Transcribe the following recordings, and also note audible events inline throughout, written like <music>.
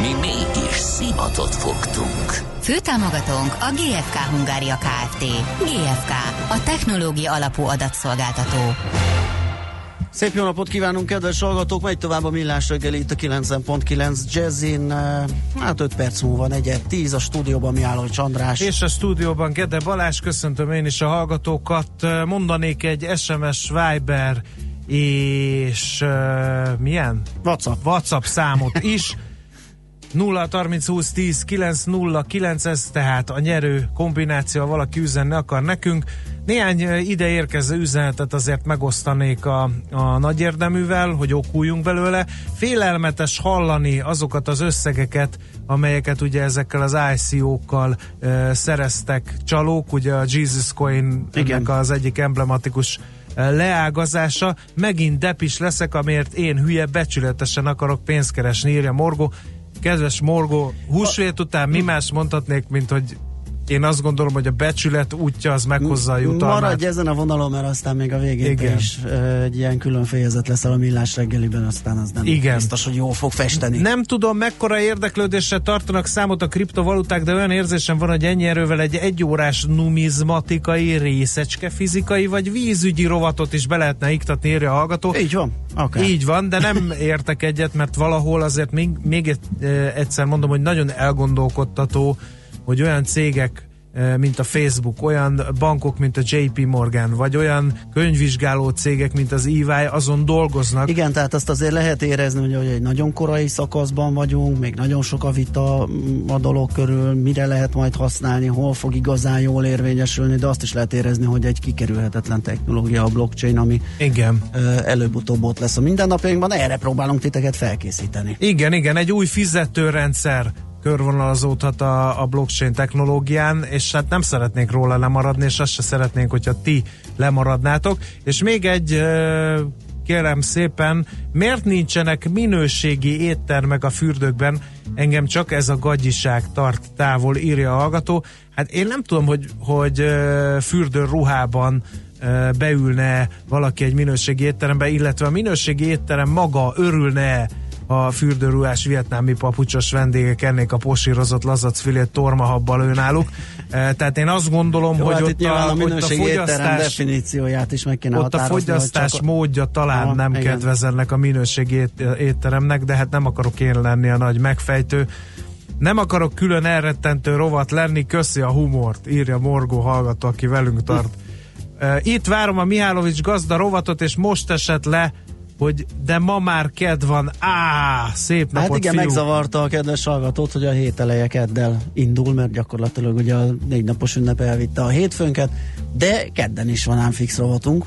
Mi mégis szimatot fogtunk. Főtámogatónk a GFK Hungária Kft. GFK, a technológia alapú adatszolgáltató. Szép jó napot kívánunk, kedves hallgatók! Megy tovább a millás reggeli itt a 90.9 Jazzin. Hát 5 perc múlva, 4 10 a stúdióban mi álló Csandrás. És a stúdióban Gede Balázs, köszöntöm én is a hallgatókat. Mondanék egy SMS Viber és uh, milyen? WhatsApp. WhatsApp számot is. <laughs> 0 30 20 10 9 0 9, ez tehát a nyerő kombináció, ha valaki üzenni akar nekünk. Néhány ide érkező üzenetet azért megosztanék a, a nagy érdeművel, hogy okuljunk belőle. Félelmetes hallani azokat az összegeket, amelyeket ugye ezekkel az ICO-kkal e, szereztek csalók, ugye a Jesus Coin ennek az egyik emblematikus leágazása. Megint depis leszek, amiért én hülye becsületesen akarok pénzt keresni, írja Morgó. Kedves Morgó, húsvét után mi más mondhatnék, mint hogy én azt gondolom, hogy a becsület útja az meghozza a jutalmát. Maradj ezen a vonalon, mert aztán még a végén Igen. is egy ilyen külön fejezet lesz a millás reggeliben, aztán az nem Igen. biztos, hogy jól fog festeni. Nem tudom, mekkora érdeklődésre tartanak számot a kriptovaluták, de olyan érzésem van, hogy ennyi erővel egy egyórás numizmatikai, részecske fizikai vagy vízügyi rovatot is be lehetne iktatni, írja a hallgató. Így van. Okay. Így van, de nem <laughs> értek egyet, mert valahol azért még, még egyszer mondom, hogy nagyon elgondolkodtató, hogy olyan cégek, eh, mint a Facebook, olyan bankok, mint a JP Morgan, vagy olyan könyvvizsgáló cégek, mint az EY, azon dolgoznak. Igen, tehát azt azért lehet érezni, hogy egy nagyon korai szakaszban vagyunk, még nagyon sok a vita mm, a dolog körül, mire lehet majd használni, hol fog igazán jól érvényesülni, de azt is lehet érezni, hogy egy kikerülhetetlen technológia a blockchain, ami igen. Eh, előbb-utóbb ott lesz a mindennapjainkban, erre próbálunk titeket felkészíteni. Igen, igen, egy új fizetőrendszer körvonalazódhat a, a blockchain technológián, és hát nem szeretnénk róla lemaradni, és azt se szeretnénk, hogyha ti lemaradnátok. És még egy kérem szépen, miért nincsenek minőségi éttermek a fürdőkben? Engem csak ez a gagyiság tart távol, írja a hallgató. Hát én nem tudom, hogy, hogy fürdő ruhában beülne valaki egy minőségi étterembe, illetve a minőségi étterem maga örülne a fürdőruhás vietnámi papucsos vendégek ennék a posírozott lazacfilét tormahabbal náluk. E, tehát én azt gondolom, Jó, hogy, hát ott a, a, ott a fogyasztás definícióját is meg kéne Ott a fogyasztás csak... módja talán Aha, nem igen. kedvezennek a minőségi ét, étteremnek, de hát nem akarok én lenni a nagy megfejtő. Nem akarok külön elrettentő rovat lenni, köszi a humort, írja Morgó hallgató, aki velünk tart. <laughs> E, itt várom a Mihálovics gazda rovatot, és most esett le hogy de ma már ked van, á, szép napot, Hát igen, fiú. megzavarta a kedves hallgatót, hogy a hét eleje keddel indul, mert gyakorlatilag ugye a négy napos ünnep elvitte a hétfőnket, de kedden is van ám fix rovatunk.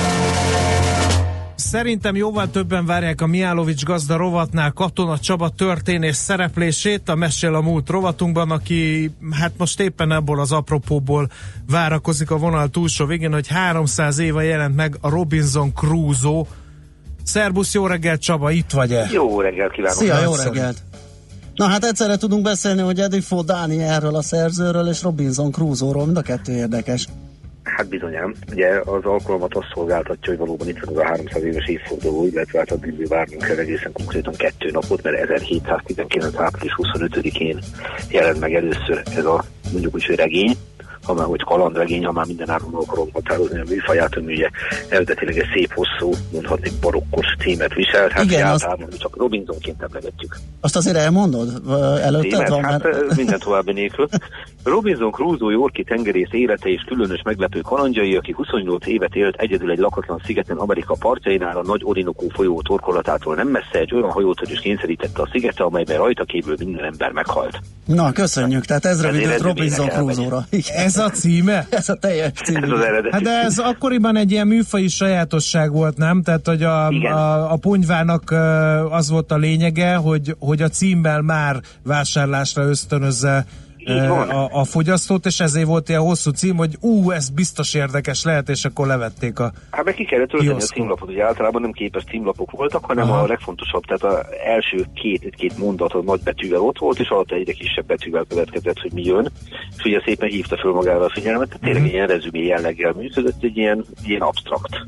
Szerintem jóval többen várják a Miálovics gazda rovatnál Katona Csaba történés szereplését a Mesél a múlt rovatunkban, aki hát most éppen ebből az apropóból várakozik a vonal túlsó végén, hogy 300 éve jelent meg a Robinson Crusoe. Szerbusz, jó reggelt Csaba, itt vagy-e? Jó reggelt kívánok! Szia, jó reggelt! Na hát egyszerre tudunk beszélni, hogy Edifo Dánielről a szerzőről és Robinson Crusoe-ról, mind a kettő érdekes. Hát bizonyám. Ugye az alkalmat azt szolgáltatja, hogy valóban itt van az a 300 éves évforduló, illetve hát addig várnunk kell egészen konkrétan kettő napot, mert 1719. április 25-én jelent meg először ez a mondjuk úgy, hogy regény, ha már hogy kalandregény, ha már minden áron akarom határozni a műfaját, ami ugye eredetileg egy szép hosszú, mondhatni barokkos címet viselt, hát Igen, az... csak Robinsonként emlegetjük. Azt azért elmondod előtted? Van, hát mert... minden további nélkül. Robinson Crusoe Yorki tengerész élete és különös meglepő kalandjai, aki 28 évet élt egyedül egy lakatlan szigeten Amerika partjainál a nagy Orinoco folyó torkolatától nem messze egy olyan hajót is kényszerítette a szigete, amelyben rajta kívül minden ember meghalt. Na, köszönjük. Tehát ez rövidült Robinson Crusoe-ra. Ez a címe? ez a teljes címe. Ez az eredeti. Hát de ez akkoriban egy ilyen műfai sajátosság volt, nem? Tehát, hogy a, a, a ponyvának az volt a lényege, hogy, hogy a címmel már vásárlásra ösztönözze a, a fogyasztót, és ezért volt ilyen hosszú cím, hogy ú, ez biztos érdekes lehet, és akkor levették a Hát meg ki kellett a címlapot, ugye általában nem képes címlapok voltak, hanem Aha. a legfontosabb, tehát az első két, két mondat a nagy betűvel ott volt, és alatt egyre kisebb betűvel következett, hogy mi jön, és ugye szépen hívta föl magára a figyelmet, tehát tényleg uh-huh. ilyen rezümé jelleggel működött, egy ilyen, ilyen abstrakt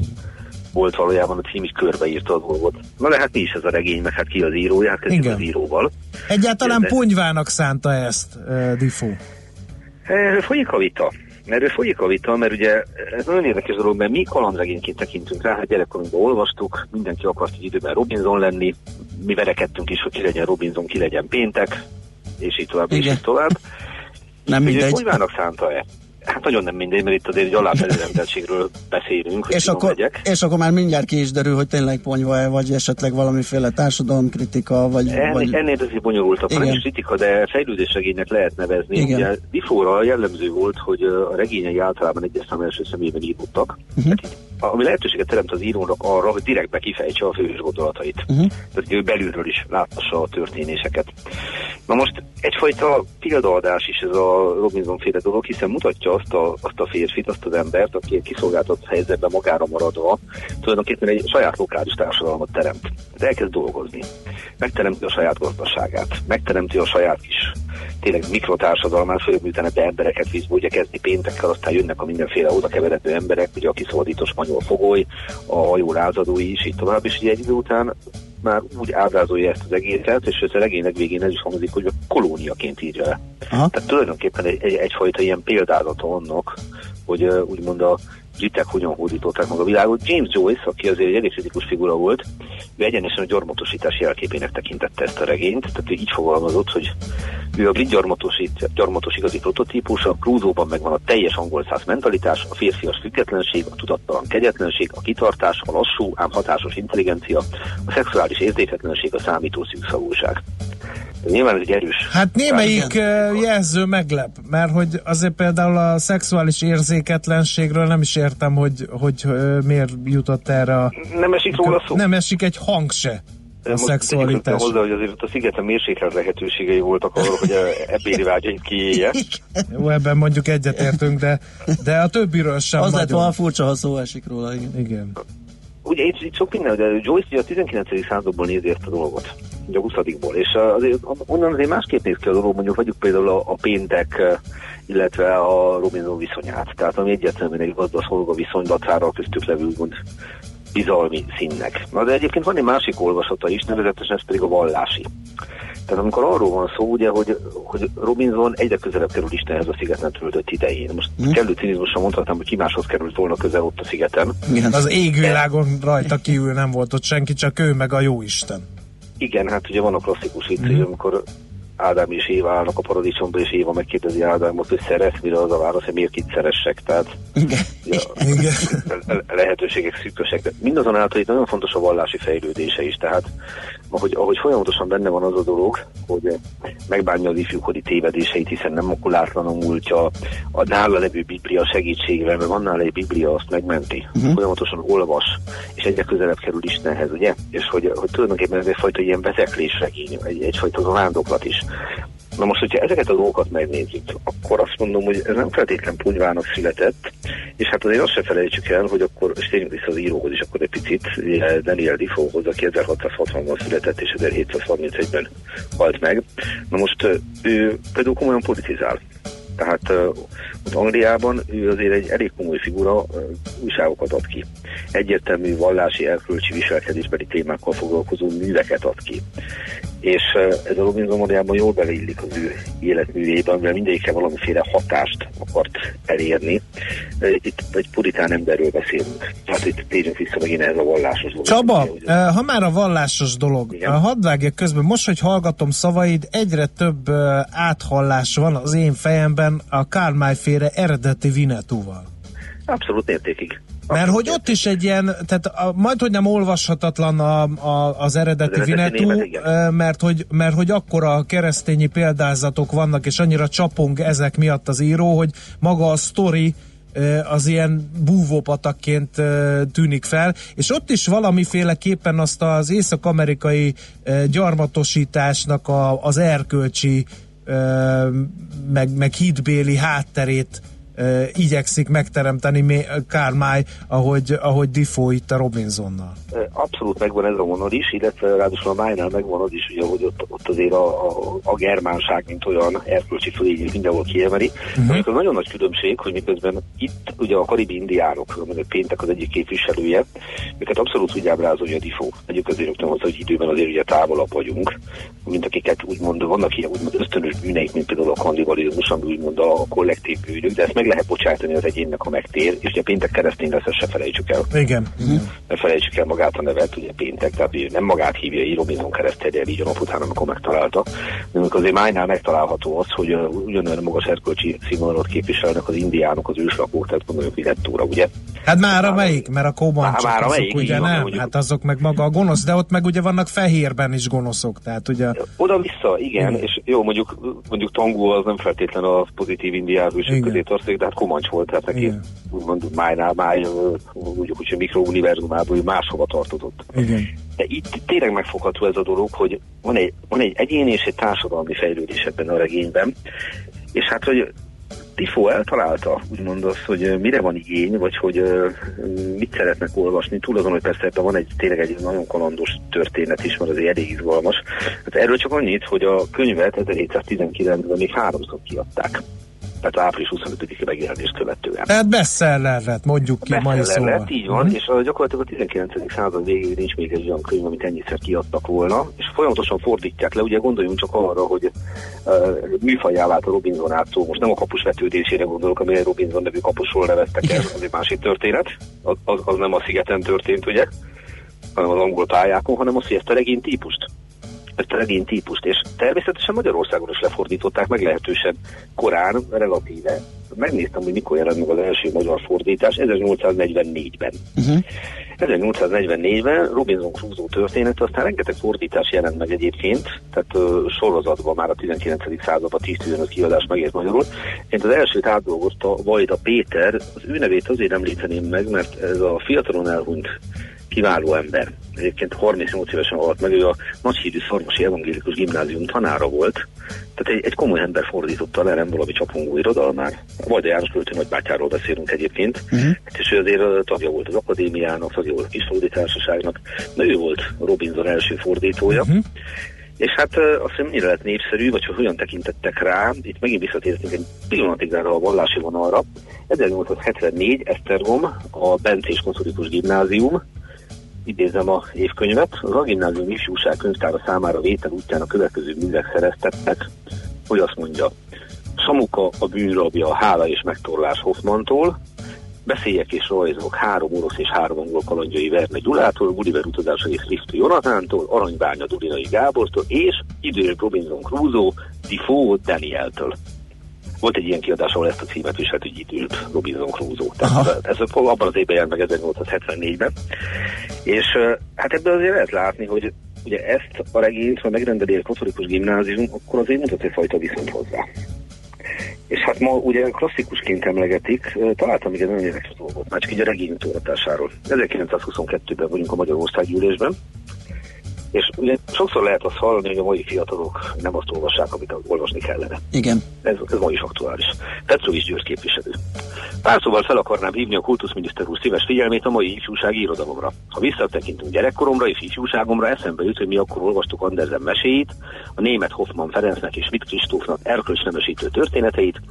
volt valójában a cím is körbeírta a dolgot. Na lehet mi is ez a regény, meg hát ki az írója, hát kezdjük az íróval. Egyáltalán De... ponyvának szánta ezt uh, Difo? E, folyik a vita. Erről folyik a vita, mert ugye ez nagyon érdekes dolog, mert mi kalandregényként tekintünk rá, hát gyerekkorunkban olvastuk, mindenki akart egy időben Robinson lenni, mi verekedtünk is, hogy ki legyen Robinson, ki legyen péntek, és így tovább, Igen. és így tovább. Nem mindegy. Ponyvának szánta-e? Hát nagyon nem mindegy, mert itt azért egy aláfelőrendeltségről beszélünk, és akkor, megyek. és akkor már mindjárt ki is derül, hogy tényleg ponyva-e, vagy esetleg valamiféle társadalomkritika, vagy... Ennél, vagy... ennél azért bonyolultabb, nem is kritika, de fejlődésregénynek lehet nevezni. Igen. Ugye Bifóra jellemző volt, hogy a regényei általában egyes szám első személyben írottak. Uh-huh. ami lehetőséget teremt az írónak arra, hogy direktbe kifejtse a főhős gondolatait. Uh-huh. Tehát ő belülről is láthassa a történéseket. Na most egyfajta példaadás is ez a Robinson féle dolog, hiszen mutatja azt a, azt a férfit, azt az embert, aki egy kiszolgáltatott helyzetben magára maradva, tulajdonképpen egy saját lokális társadalmat teremt. De elkezd dolgozni. Megteremti a saját gazdaságát, megteremti a saját kis tényleg mikrotársadalmát, főleg miután ebbe embereket vízbe ugye kezdni péntekkel, aztán jönnek a mindenféle oda keveredő emberek, ugye a kiszabadító spanyol fogoly, a hajó lázadói is, így tovább, és ugye egy idő után már úgy ábrázolja ezt az egészet, és ez a regénynek végén ez is hangzik, hogy a kolóniaként írja le. Aha. Tehát tulajdonképpen egy, egy, egyfajta ilyen példázata annak, hogy úgymond a britek hogyan hódították meg a világot. James Joyce, aki azért egy elég kritikus figura volt, ő egyenesen a gyarmatosítás jelképének tekintette ezt a regényt, tehát ő így fogalmazott, hogy ő a brit gyarmatosít, gyarmatos igazi prototípus, a Crusoe-ban megvan a teljes angol száz mentalitás, a férfias függetlenség, a tudattalan kegyetlenség, a kitartás, a lassú, ám hatásos intelligencia, a szexuális érzéketlenség, a számító szűkszavúság. Nyilván ez egy erős. Hát némelyik jelző meglep, mert hogy azért például a szexuális érzéketlenségről nem is értem, hogy, hogy miért jutott erre a... Nem esik róla szó. Nem esik egy hang se a Most szexualitás. hozzá, hogy azért a szigeten mérsékelt lehetőségei voltak arra, hogy ebbéli vágyait kiélje. <laughs> Jó, ebben mondjuk egyetértünk, de, de a többiről sem Az lett volna furcsa, ha szó esik róla. Igen. igen. Ugye itt, itt sok minden, de Joyce ugye a 19. századból nézi ezt a dolgot, ugye a 20 és azért, onnan azért másképp néz ki a dolog, mondjuk vagyunk például a, a péntek, illetve a Robinson viszonyát, tehát ami egyértelműen egy gazdaságolga viszony dacára köztük levő mond bizalmi színnek. Na de egyébként van egy másik olvasata is, nevezetesen ez pedig a vallási. Tehát amikor arról van szó, ugye, hogy, hogy Robinson egyre közelebb kerül Istenhez a szigeten töltött idején. Most hmm. kellő cinizmusan mondhatnám, hogy ki máshoz került volna közel ott a szigeten. Igen. Az égvilágon rajta kívül nem volt ott senki, csak ő meg a jó Isten. Igen, hát ugye van a klasszikus itt, hmm. amikor Ádám és Éva állnak a paradicsomba, és Éva megkérdezi Ádámot, hogy szeresz, mire az a válasz, hogy miért kit szeressek. Tehát Igen. Ja, Igen. lehetőségek szűkösek. De mindazonáltal itt nagyon fontos a vallási fejlődése is. Tehát ahogy, ahogy folyamatosan benne van az a dolog, hogy megbánja az ifjúkori tévedéseit, hiszen nem makulátlan a múltja, a nála levő Biblia segítségével, mert van nála egy Biblia, azt megmenti, uh-huh. folyamatosan olvas, és egyre közelebb kerül Istenhez, ugye? És hogy, hogy tulajdonképpen ez egyfajta ilyen vezeklésregény, egy, egyfajta zarándoklat is. Na most, hogyha ezeket a dolgokat megnézzük, akkor azt mondom, hogy ez nem feltétlen punyvának született, és hát azért azt se felejtsük el, hogy akkor, és tényleg vissza az íróhoz is akkor egy picit, Daniel Defoehoz, aki 1660-ban született és 1731-ben halt meg. Na most ő például komolyan politizál. Tehát uh, Angliában ő azért egy elég komoly figura, újságokat ad ki. Egyértelmű vallási, erkölcsi viselkedésbeli témákkal foglalkozó műveket ad ki és ez a Robinson valójában jól beleillik az ő életművébe, amivel mindegyikre valamiféle hatást akart elérni. Itt egy puritán emberről beszélünk. Tehát itt térjünk vissza megint ez a vallásos dolog. Csaba, ha már a vallásos dolog, Igen? hadd vágjak közben, most, hogy hallgatom szavaid, egyre több áthallás van az én fejemben a Kármály féle eredeti Vinetúval. Abszolút értékig. Mert hogy ott is egy ilyen, tehát a, majd, hogy nem olvashatatlan a, a, az eredeti, az eredeti Vinetú, mert hogy, mert hogy akkora keresztényi példázatok vannak, és annyira csapong ezek miatt az író, hogy maga a sztori az ilyen búvópatakként tűnik fel, és ott is valamiféleképpen azt az észak-amerikai gyarmatosításnak a, az erkölcsi meg, meg hitbéli hátterét uh, igyekszik megteremteni Kármály, ahogy, ahogy Defoe itt a Robinsonnal. Abszolút megvan ez a vonal is, illetve ráadásul a Májnál megvan az is, ugye, hogy ott, ott azért a, a, a germánság, mint olyan erkölcsi fölényét mindenhol kiemeli. Uh-huh. Amikor nagyon nagy különbség, hogy miközben itt ugye a karibi indiánok, a péntek az egyik képviselője, őket abszolút úgy ábrázolja a Defoe. Egyik azért rögtön hozzá, hogy időben azért ugye távolabb vagyunk, mint akiket úgymond vannak ilyen úgymond ösztönös bűneik, mint például a kannibalizmus, ami úgymond a kollektív bűnök, de ezt meg lehet bocsátani az egyénnek, a megtér, és ugye péntek keresztény lesz, ezt se felejtsük el. Igen. Uh-huh. Ne felejtsük el magát a nevet, ugye péntek, tehát ugye nem magát hívja így Robinson keresztény, így a nap után, amikor megtalálta. De amikor azért Májnál megtalálható az, hogy ugyanolyan magas erkölcsi színvonalat képviselnek az indiánok, az őslakók, tehát gondoljuk Vinettúra, ugye? Hát már a melyik, mert a kóbancsok már, már azok melyik, ugye nem, mondjuk, hát azok meg maga a gonosz, de ott meg ugye vannak fehérben is gonoszok, tehát ugye... Oda-vissza, igen, igen, és jó, mondjuk, mondjuk Tangó az nem feltétlen a pozitív indián hősök közé tartozik, de hát Komancs volt, tehát neki Igen. úgymond májnál máj, mondjuk úgy, hogy mikrouniverzumából máshova tartozott. Igen. De itt tényleg megfogható ez a dolog, hogy van egy, van egy egyéni és egy társadalmi fejlődés ebben a regényben, és hát, hogy Tifo eltalálta, úgymond azt, hogy mire van igény, vagy hogy mit szeretnek olvasni, túl azon, hogy persze ebben van egy tényleg egy nagyon kalandos történet is, mert azért elég izgalmas. Hát erről csak annyit, hogy a könyvet 1719-ben még háromszor kiadták tehát április 25-i megjelenést követően. Tehát bestseller lett, mondjuk ki mai szóval. lett, így van, mm. és a, gyakorlatilag a 19. század végéig nincs még egy olyan könyv, amit ennyiszer kiadtak volna, és folyamatosan fordítják le, ugye gondoljunk csak arra, hogy uh, műfajjá vált a Robinson átszó, most nem a kapus vetődésére gondolok, amire Robinson nevű kapusról neveztek el, az egy másik történet, az, az, az nem a szigeten történt, ugye, hanem az angol pályákon, hanem hogy ezt a regény típust ezt a regény típust, és természetesen Magyarországon is lefordították meglehetősen korán, relatíve. Megnéztem, hogy mikor jelent meg az első magyar fordítás, 1844-ben. Uh-huh. 1844-ben Robinson Crusoe történet, aztán rengeteg fordítás jelent meg egyébként, tehát uh, sorozatban már a 19. században 10-15 kiadás megért magyarul. Én az elsőt átdolgozta Vajda Péter, az ő nevét azért említeném meg, mert ez a fiatalon elhunyt kiváló ember. Egyébként 38 évesen halt meg, ő a nagyhírű Szarvasi Evangélikus Gimnázium tanára volt, tehát egy, egy komoly ember fordította le valami csapongó irodalmár. Vajda János költő nagybátyáról beszélünk egyébként, uh-huh. és ő azért tagja volt az akadémiának, tagja volt a kisföldi társaságnak, de ő volt Robinson első fordítója. Uh-huh. És hát azt hiszem, mennyire lett népszerű, vagy hogy hogyan tekintettek rá, itt megint visszatértünk egy pillanatig erre a vallási vonalra. 1874 Esztergom, a Bencés Konszolikus Gimnázium, idézem a évkönyvet, az Agimnázium ifjúság könyvtára számára vétel útján a következő művek szereztettek, hogy azt mondja, Samuka a bűnrabja, a hála és megtorlás Hoffmantól, beszélyek és rajzok három orosz és három angol kalandjai Verne Gyulától, Gulliver utazása és Riftő Jonatántól, Aranybánya Dulinai Gábortól, és idők Robinson Crusoe, Defoe Danieltől. Volt egy ilyen kiadás, ahol ezt a címet viselt, hogy itt ült Robinson Crusoe. Tehát ez abban az évben jelent meg 1874-ben. És hát ebből azért lehet látni, hogy ugye ezt a regényt, ha megrendeli a katolikus gimnázium, akkor azért mutat egyfajta viszont hozzá. És hát ma ugye klasszikusként emlegetik, találtam még egy nagyon érdekes dolgot, már csak így a regény 1922-ben vagyunk a Magyarország gyűlésben, és ugye sokszor lehet azt hallani, hogy a mai fiatalok nem azt olvassák, amit olvasni kellene. Igen. Ez, ez ma is aktuális. Petrovics György képviselő. Pár szóval fel akarnám hívni a kultuszminiszter úr szíves figyelmét a mai ifjúsági irodalomra. Ha visszatekintünk gyerekkoromra és ifjúságomra, eszembe jut, hogy mi akkor olvastuk Andersen meséit, a német Hoffmann Ferencnek és Schmidt Kristófnak erkölcsnemesítő történeteit,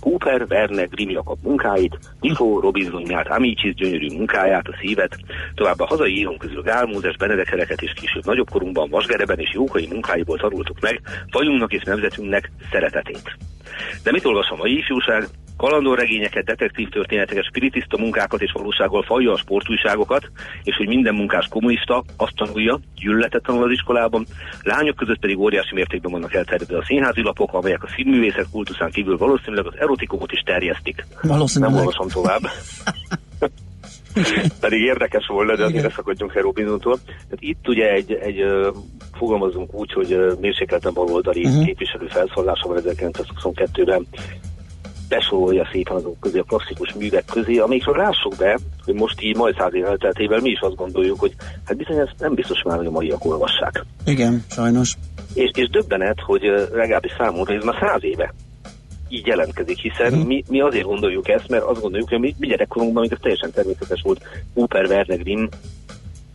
Cooper, Werner, Grimm Jakab munkáit, Nifo, Robinson nyált Amicis gyönyörű munkáját, a szívet, továbbá hazai írók közül Gál Mózes, Benedek és később nagyobb középkorunkban Vasgereben és Jókai munkáiból tanultuk meg fajunknak és nemzetünknek szeretetét. De mit olvas a mai ifjúság? kalandorregényeket, detektív történeteket, spiritista munkákat és valósággal falja a sportújságokat, és hogy minden munkás kommunista, azt tanulja, gyűlöletet tanul az iskolában, lányok között pedig óriási mértékben vannak elterjedve a színházi lapok, amelyek a színművészet kultuszán kívül valószínűleg az erotikumot is terjesztik. Valószínűleg. Nem olvasom tovább. <laughs> Pedig érdekes volna, de azért szakadjunk el Robinsontól. Tehát itt ugye egy, egy fogalmazunk úgy, hogy mérsékelten baloldali uh-huh. képviselő felszólása van 1922-ben besorolja szépen azok közé a klasszikus művek közé, amikről lássuk be, hogy most így majd száz év elteltével mi is azt gondoljuk, hogy hát bizony ezt nem biztos már, hogy a maiak olvassák. Igen, sajnos. És, és döbbenet, hogy legalábbis számomra ez már száz éve így jelentkezik, hiszen uh-huh. mi, mi azért gondoljuk ezt, mert azt gondoljuk, hogy mi, mi gyerekkorunkban még ez teljesen természetes volt. Cooper, Werner Grimm,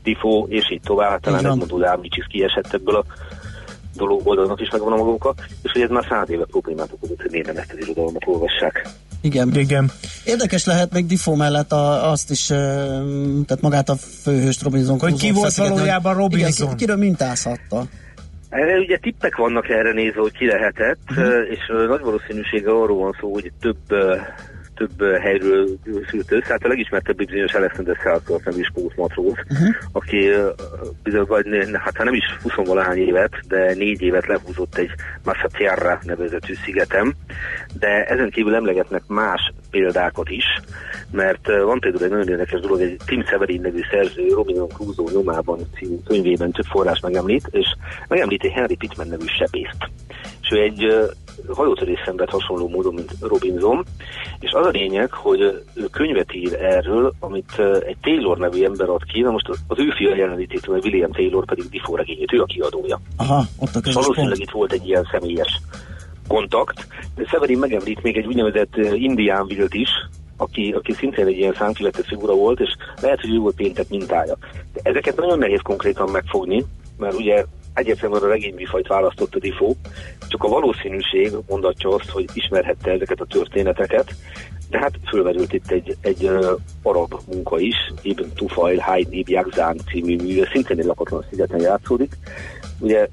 Tifo, és így tovább, hát talán Edmond Udám kicsit kiesett ebből a dolog oldalnak is megvan a magunkat, és hogy ez már száz éve problémát okozott, hogy miért nem ezt az irodalmat olvassák. Igen. Igen. Érdekes lehet még Difo mellett a, azt is, tehát magát a főhőst Robinson Hogy ki volt valójában Robinson? Igen, kiről mintázhatta? Erre ugye tippek vannak erre nézve, hogy ki lehetett, uh-huh. és nagy valószínűsége arról van szó, hogy több több helyről szült össze. Hát a legismertebb bizonyos Alexander Selkirk nevű skót matróz, uh-huh. aki bizony, vagy, hát nem is 20 valahány évet, de négy évet lehúzott egy Massa Tierra nevezetű szigetem, de ezen kívül emlegetnek más példákat is, mert van például egy nagyon érdekes dolog, egy Tim Severin nevű szerző Robinson Crusoe nyomában című könyvében több forrás megemlít, és megemlít egy Henry Pittman nevű sebészt. És ő egy hajótörés szenved hasonló módon, mint Robinson, és az a lényeg, hogy ő könyvet ír erről, amit egy Taylor nevű ember ad ki, na most az ő fia jelenítét, mert William Taylor pedig Difo regényét, ő a kiadója. Aha, ott a Valószínűleg itt volt egy ilyen személyes kontakt, de Severin megemlít még egy úgynevezett indián vilt is, aki, aki szintén egy ilyen számkivetett figura volt, és lehet, hogy ő volt péntek mintája. De ezeket nagyon nehéz konkrétan megfogni, mert ugye egyértelműen a regényműfajt választott a Difo, csak a valószínűség mondatja azt, hogy ismerhette ezeket a történeteket, de hát fölmerült itt egy, egy uh, arab munka is, Ibn Tufail Haid Ibn Yakzán című műve, szintén egy lakatlan szigeten játszódik. Ugye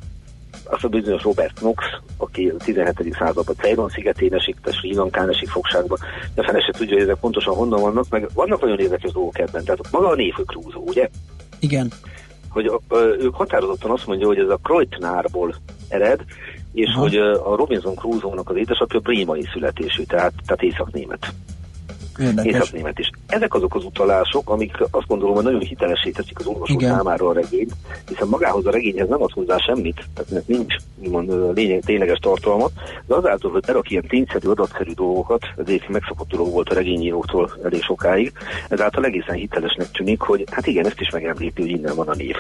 azt a bizonyos Robert Knox, aki a 17. században Ceylon szigetén esik, tehát Sri Lankán esik fogságba, de fene se tudja, hogy ezek pontosan honnan vannak, meg vannak nagyon érdekes dolgok ebben. Tehát maga a név, Crusoe, ugye? Igen hogy ők határozottan azt mondja, hogy ez a Kreutnárból ered, és Aha. hogy a Robinson Crusoe-nak az édesapja brémai születésű, tehát, tehát észak-német. Észak-német is. Ezek azok az utalások, amik azt gondolom, hogy nagyon hitelesé teszik az olvasó Igen. számára a regényt, hiszen magához a regényhez nem ad hozzá semmit, tehát nincs mond, lényeg, tényleges tartalmat, de azáltal, hogy berak ilyen tényszerű, adatszerű dolgokat, ez egy megszokott dolog volt a regényíróktól elég sokáig, ezáltal egészen hitelesnek tűnik, hogy hát igen, ezt is megemlíti, hogy innen van a név.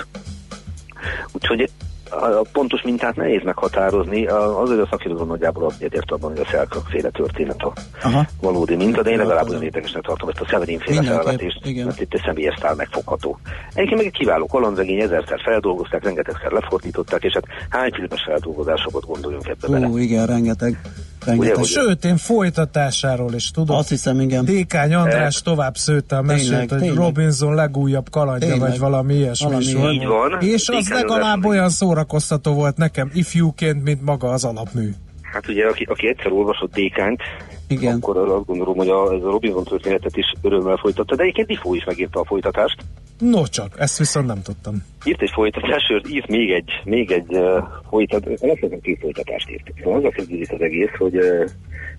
Úgyhogy a pontos mintát nehéz meghatározni, azért a szakirodalom nagyjából egyért abban, hogy a Szelkrak féle történet a Aha. valódi minta, de én legalább olyan érdekesnek tartom ezt a Severin féle felvetést, mert itt egy személyes szál megfogható. Egyébként meg egy kiváló kalandregény, ezerszer feldolgozták, rengetegszer lefordították, és hát hány filmes feldolgozásokat gondoljunk ebbe bele. Ó, igen, rengeteg. Rengeteg. Ugye, Sőt, én folytatásáról is tudom. Azt hiszem, igen. Dékány András e... tovább szőtte a mesét, tényleg, hogy tényleg. Robinson legújabb kalandja, tényleg. vagy valami ilyesmi valami is Így van. És az Dékány legalább olyan szórakoztató volt nekem ifjúként, mint maga az alapmű. Hát ugye, aki, aki egyszer olvasott Dékányt, igen. akkor azt gondolom, hogy a, ez a Robinson történetet is örömmel folytatta, de egyébként Difó is megírta a folytatást. No csak, ezt viszont nem tudtam. Írt egy folytatást, sőt írt még egy, még egy uh, folytatást, alapvetően két folytatást írt. Szóval azzal kezdődik az egész, hogy uh,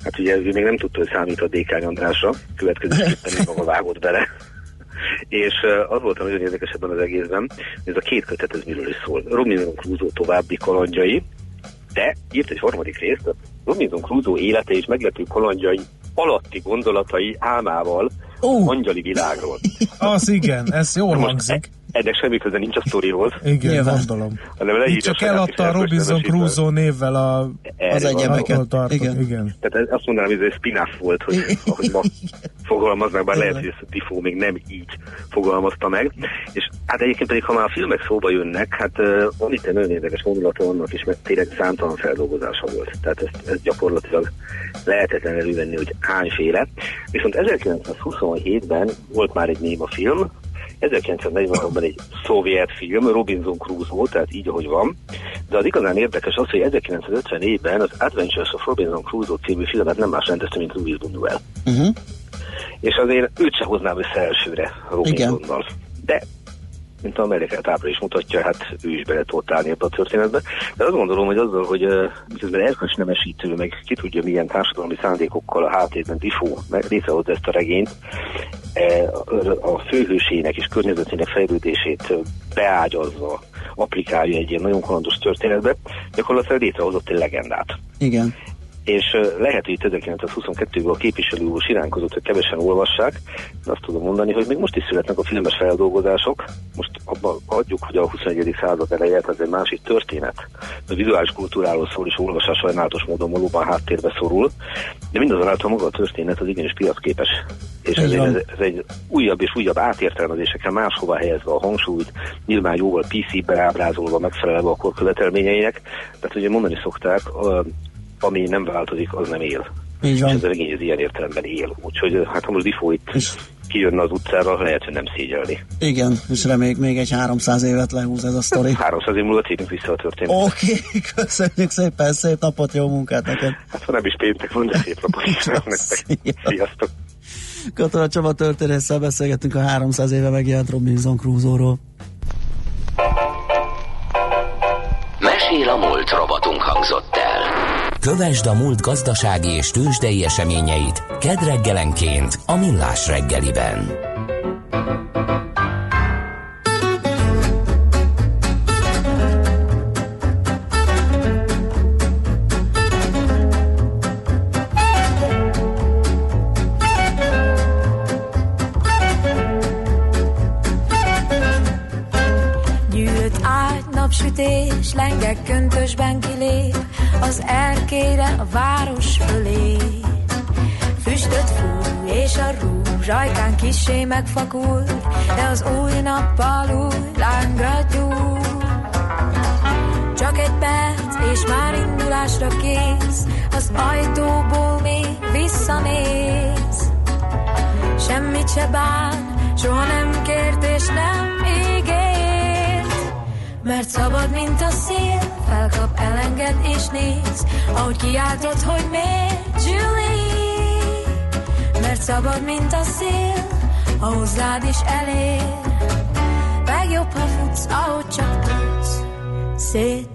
hát ugye ő még nem tudta, hogy számít a Dékány Andrásra, következőképpen még maga vágott bele. <laughs> És az volt a nagyon érdekes ebben az egészben, hogy ez a két kötet ez miről is szól. Robinson Crusoe további kalandjai, de írt egy harmadik részt, Robinson Crusoe élete és meglepő kalandjai alatti gondolatai álmával uh. angyali világról. Az igen, ez jól hangzik ennek semmi köze nincs a sztorihoz. Igen, Nyilván. gondolom. Hanem Itt csak eladta a Robinson Crusoe névvel a, az egyebeket. Igen. Igen. Tehát azt mondanám, hogy ez egy spin-off volt, hogy ahogy ma fogalmaznak, bár lehet, hogy ezt Tifo még nem így fogalmazta meg. És hát egyébként pedig, ha már a filmek szóba jönnek, hát uh, van itt egy nagyon érdekes gondolata annak is, mert tényleg számtalan feldolgozása volt. Tehát ezt, ezt gyakorlatilag lehetetlen elővenni, hogy hányféle. Viszont 1927-ben volt már egy néma film, 1946-ban egy szovjet film, Robinson Crusoe tehát így, ahogy van, de az igazán érdekes az, hogy 1954-ben az Adventures of Robinson Crusoe című filmet nem más rendezte, mint Louis Buñuel. Uh-huh. És azért őt se hoznám össze elsőre Robinsonnal. De mint a mellékelt ábra is mutatja, hát ő is bele tudott ebbe a történetbe. De azt gondolom, hogy azzal, hogy miközben erkölcs nemesítő, meg ki tudja milyen társadalmi szándékokkal a háttérben Tifó létrehozza ezt a regényt, uh, a főhősének és környezetének fejlődését beágyazva applikálja egy ilyen nagyon kalandos történetbe, gyakorlatilag létrehozott egy legendát. Igen és lehet, hogy itt 1922-ben a képviselő úr siránkozott, hogy kevesen olvassák, de azt tudom mondani, hogy még most is születnek a filmes feldolgozások, most abban adjuk, hogy a 21. század eleje, ez egy másik történet. A vizuális kultúráról szól, és olvasás sajnálatos módon valóban háttérbe szorul, de mindazonáltal maga a történet az igenis piacképes. És ez, ez, ez egy újabb és újabb átértelmezésekkel máshova helyezve a hangsúlyt, nyilván jóval PC-ben ábrázolva megfelelve a kor követelményeinek. Tehát ugye mondani szokták, ami nem változik, az nem él. Így van. És ez a regény az ilyen értelemben él. Úgyhogy hát ha most Difó itt és... kijönne az utcára, lehet, hogy nem szégyelni. Igen, és reméljük még egy 300 évet lehúz ez a sztori. <laughs> 300 év múlva térünk vissza a történetet. Oké, okay, <laughs> köszönjük szépen, szép napot, jó munkát neked. Hát ha nem is péntek van, de szép napot is nektek. Sziasztok. Katona Csaba történésszel beszélgetünk a 300 éve megjelent Robinson Crusoe-ról. Mesél a múlt robotunk hangzott el. Kövesd a múlt gazdasági és tőzsdei eseményeit kedd reggelenként a Millás reggeliben. Gyűlt át napsütés, lengek köntösben kilép, az erkére a város fölé. Füstöt fúj, és a rúzs ajkán kisé megfakul, de az új nappal új lángra gyúl. Csak egy perc, és már indulásra kész, az ajtóból még visszanéz. Semmit se bán, soha nem kért és nem mert szabad, mint a szél, felkap, elenged és néz, ahogy kiáltod, hogy miért, Julie. Mert szabad, mint a szél, a hozzád is elér. Legjobb, ha futsz, ahogy csak tudsz, szét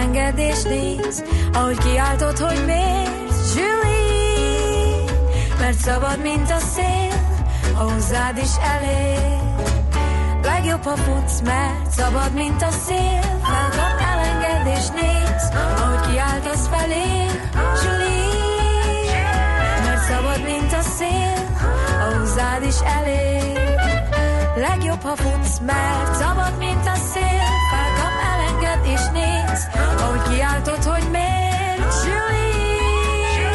felkap, elenged és néz, ahogy kiáltod, hogy miért, Julie, mert szabad, mint a szél, a hozzád is elér. Legjobb, ha futsz, mert szabad, mint a szél, felkap, elenged és néz, ahogy kiáltasz felé, Julie, mert szabad, mint a szél, a hozzád is elér. Legjobb, ha futsz, mert szabad, mint a szél, enged és néz, ahogy kiáltod, hogy miért, Julie,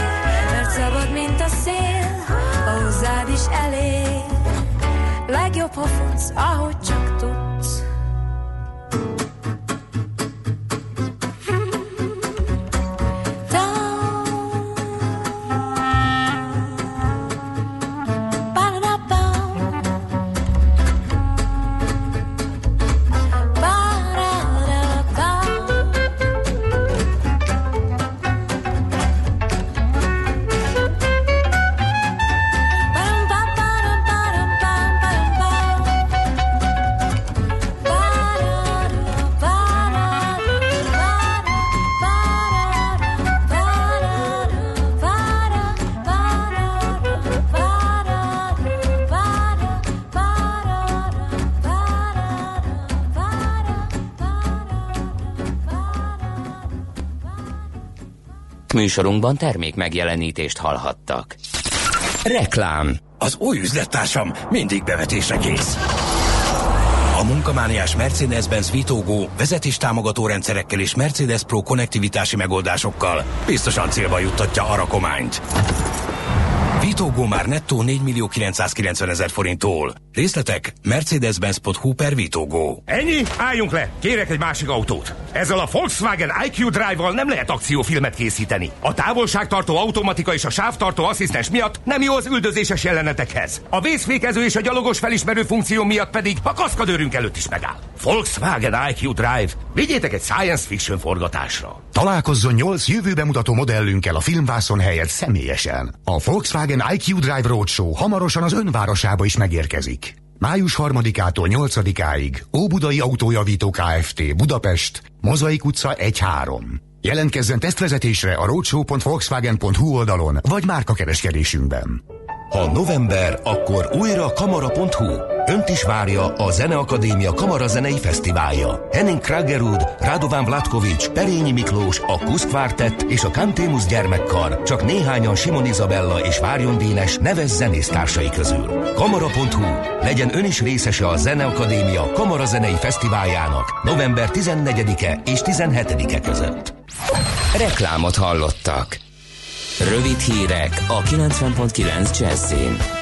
mert szabad, mint a szél, a hozzád is elég. Legjobb, ha futsz, ahogy csak műsorunkban termék megjelenítést hallhattak. Reklám Az új üzlettársam mindig bevetésre kész. A munkamániás Mercedes-Benz Vitógó vezetéstámogató rendszerekkel és Mercedes Pro konnektivitási megoldásokkal biztosan célba juttatja a rakományt. Vitógó már nettó 4 millió 990 ezer forinttól. Részletek mercedes-benz.hu per Vitógó. Ennyi? Álljunk le! Kérek egy másik autót. Ezzel a Volkswagen IQ Drive-val nem lehet akciófilmet készíteni. A távolságtartó automatika és a sávtartó asszisztens miatt nem jó az üldözéses jelenetekhez. A vészfékező és a gyalogos felismerő funkció miatt pedig a kaszkadőrünk előtt is megáll. Volkswagen IQ Drive. Vigyétek egy science fiction forgatásra. Találkozzon 8 jövőbe mutató modellünkkel a filmvászon helyett személyesen. A Volkswagen IQ Drive Roadshow hamarosan az önvárosába is megérkezik. Május 3-ától 8-áig Óbudai Autójavító Kft. Budapest, Mozaik utca 1-3. Jelentkezzen tesztvezetésre a roadshow.volkswagen.hu oldalon vagy márkakereskedésünkben. Ha november, akkor újra kamara.hu. Önt is várja a Zeneakadémia Kamarazenei Fesztiválja. Henning Kragerud, Radovan Vlatkovics, Perényi Miklós, a Kuszkvártett és a Kantémus gyermekkar csak néhányan Simon Izabella és Várjon Dénes neves zenésztársai közül. Kamara.hu. Legyen ön is részese a Zeneakadémia Kamarazenei Fesztiváljának november 14-e és 17-e között. Reklámot hallottak. Rövid hírek a 90.9 Jazzin.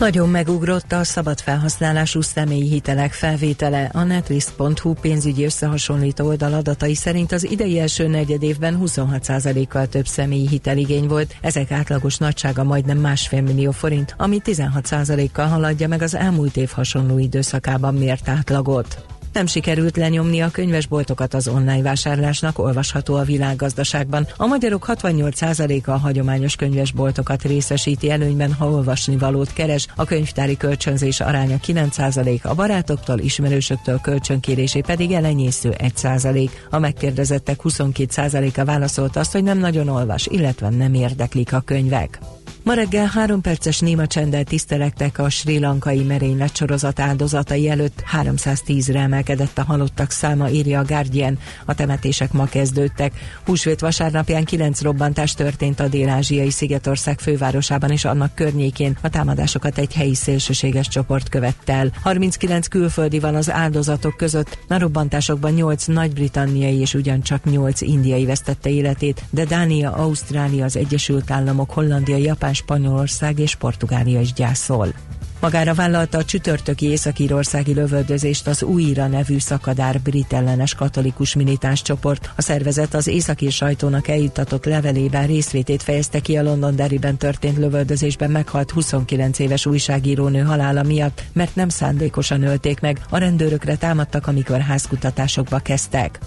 Nagyon megugrott a szabad felhasználású személyi hitelek felvétele. A netlist.hu pénzügyi összehasonlító oldal adatai szerint az idei első negyed évben 26%-kal több személyi hiteligény volt. Ezek átlagos nagysága majdnem másfél millió forint, ami 16%-kal haladja meg az elmúlt év hasonló időszakában mért átlagot. Nem sikerült lenyomni a könyvesboltokat az online vásárlásnak, olvasható a világgazdaságban. A magyarok 68%-a a hagyományos könyvesboltokat részesíti előnyben, ha olvasni valót keres. A könyvtári kölcsönzés aránya 9%, a barátoktól, ismerősöktől kölcsönkérésé pedig elenyésző 1%. A megkérdezettek 22%-a válaszolt azt, hogy nem nagyon olvas, illetve nem érdeklik a könyvek. Ma reggel három perces néma csenddel tisztelektek a sri lankai merénylet sorozat áldozatai előtt. 310-re emelkedett a halottak száma, írja a Guardian. A temetések ma kezdődtek. Húsvét vasárnapján kilenc robbantás történt a dél-ázsiai Szigetország fővárosában és annak környékén. A támadásokat egy helyi szélsőséges csoport követte el. 39 külföldi van az áldozatok között. A robbantásokban 8 nagy-britanniai és ugyancsak 8 indiai vesztette életét, de Dánia, Ausztrália, az Egyesült Államok, Hollandia, Japán, Spanyolország és Portugália is gyászol. Magára vállalta a csütörtöki északírországi lövöldözést az Újra nevű szakadár brit ellenes katolikus militáns csoport. A szervezet az északír sajtónak eljutatott levelében részvétét fejezte ki a Londonderryben történt lövöldözésben meghalt 29 éves újságírónő halála miatt, mert nem szándékosan ölték meg, a rendőrökre támadtak, amikor házkutatásokba kezdtek.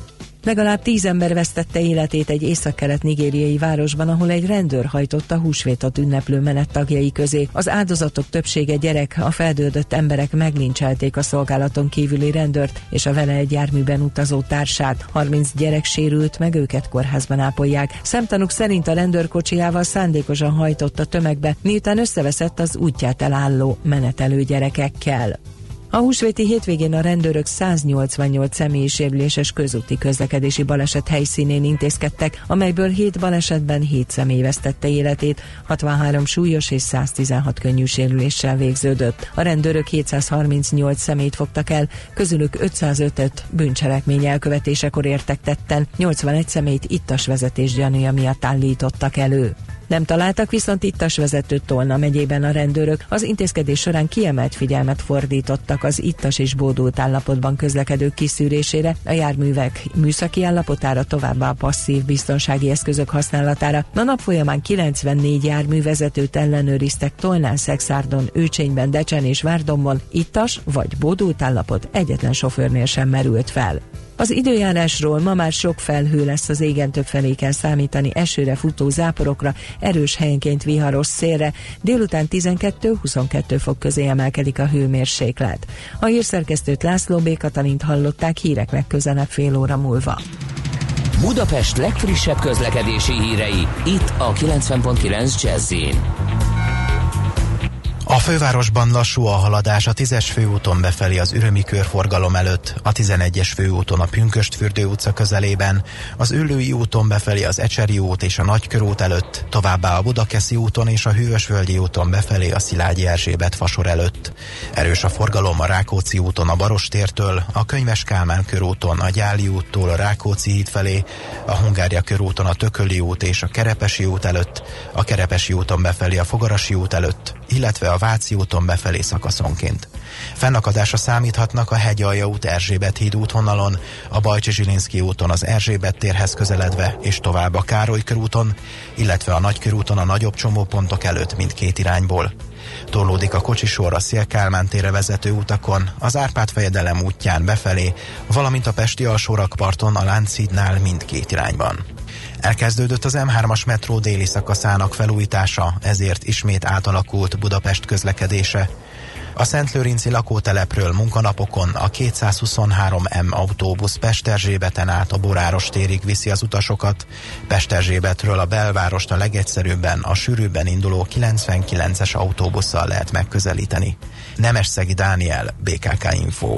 Legalább tíz ember vesztette életét egy északkelet nigériai városban, ahol egy rendőr hajtotta húsvétot ünneplő menet tagjai közé. Az áldozatok többsége gyerek, a feldődött emberek meglincselték a szolgálaton kívüli rendőrt és a vele egy járműben utazó társát. 30 gyerek sérült, meg őket kórházban ápolják. Szemtanúk szerint a rendőrkocsijával szándékosan hajtott a tömegbe, miután összeveszett az útját elálló menetelő gyerekekkel. A húsvéti hétvégén a rendőrök 188 személyi sérüléses közúti közlekedési baleset helyszínén intézkedtek, amelyből 7 balesetben 7 személy vesztette életét, 63 súlyos és 116 könnyű sérüléssel végződött. A rendőrök 738 személyt fogtak el, közülük 505-öt bűncselekmény elkövetésekor értek tetten, 81 személyt ittas vezetés gyanúja miatt állítottak elő. Nem találtak viszont ittas vezetőt Tolna megyében a rendőrök. Az intézkedés során kiemelt figyelmet fordítottak az ittas és bódult állapotban közlekedők kiszűrésére, a járművek műszaki állapotára, továbbá a passzív biztonsági eszközök használatára. A nap folyamán 94 járművezetőt ellenőriztek Tolnán, Szexárdon, Őcsényben, Decsen és Várdomban. Ittas vagy bódult állapot egyetlen sofőrnél sem merült fel. Az időjárásról ma már sok felhő lesz az égen több felé kell számítani esőre, futó záporokra, erős helyenként viharos szélre, délután 12-22 fok közé emelkedik a hőmérséklet. A hírszerkesztőt László B. Katalint hallották hírek legközelebb fél óra múlva. Budapest legfrissebb közlekedési hírei, itt a 90.9 jazz A fővárosban lassú a haladás a 10-es főúton befelé az ürömi körforgalom előtt, a 11-es főúton a Pünköstfürdő utca közelében, az Üllői úton befelé az Ecseri út és a Nagykörút előtt, továbbá a Budakeszi úton és a Hűvösvölgyi úton befelé a Szilágyi Erzsébet fasor előtt. Erős a forgalom a Rákóczi úton a Barostértől, a Könyves Kálmán körúton a Gyáli úttól a Rákóczi híd felé, a Hungária körúton a Tököli út és a Kerepesi út előtt, a Kerepesi úton befelé a Fogarasi út előtt, illetve a Váci úton befelé szakaszonként. Fennakadásra számíthatnak a Hegyalja út Erzsébet híd útvonalon, a Bajcsi Zsilinszki úton az Erzsébet térhez közeledve és tovább a Károly körúton, illetve a Nagykörúton a nagyobb csomópontok előtt mindkét irányból. Torlódik a kocsisor a Szélkálmán tére vezető utakon, az Árpád fejedelem útján befelé, valamint a Pesti alsórakparton a Lánchídnál mindkét irányban. Elkezdődött az M3-as metró déli szakaszának felújítása, ezért ismét átalakult Budapest közlekedése. A Szentlőrinci lakótelepről munkanapokon a 223M autóbusz Pesterzsébeten át a Boráros térig viszi az utasokat. Pesterzsébetről a belvárost a legegyszerűbben a sűrűbben induló 99-es autóbusszal lehet megközelíteni. Nemesszegi Dániel, BKK Info.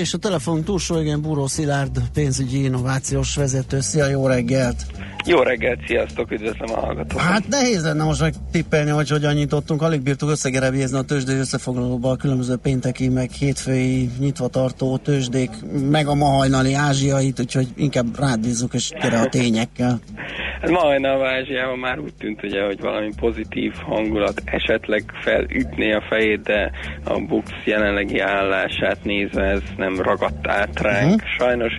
És a telefon túlsó, igen, Búró Szilárd, pénzügyi innovációs vezető. Szia, jó reggelt! Jó reggelt, sziasztok, üdvözlöm a hallgatókat. Hát nehéz lenne most meg tippelni, hogy hogyan nyitottunk. Alig bírtuk összegerebjézni a tőzsdei összefoglalóba a különböző pénteki, meg hétfői nyitva tartó tőzsdék, meg a ma hajnali ázsiait, úgyhogy inkább rád bízzuk, és gyere a tényekkel. <laughs> Hát ma hajnalban Ázsiában már úgy tűnt, ugye, hogy valami pozitív hangulat esetleg felütné a fejét, de a Bux jelenlegi állását nézve ez nem ragadt át ránk. Uh-huh. Sajnos